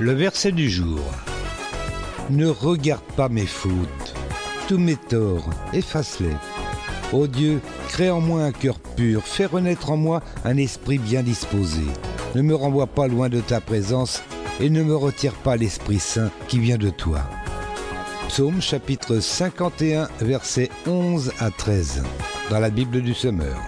Le verset du jour. Ne regarde pas mes fautes, tous mes torts, efface-les. Ô Dieu, crée en moi un cœur pur, fais renaître en moi un esprit bien disposé. Ne me renvoie pas loin de ta présence et ne me retire pas l'Esprit Saint qui vient de toi. Psaume chapitre 51, versets 11 à 13, dans la Bible du Semeur.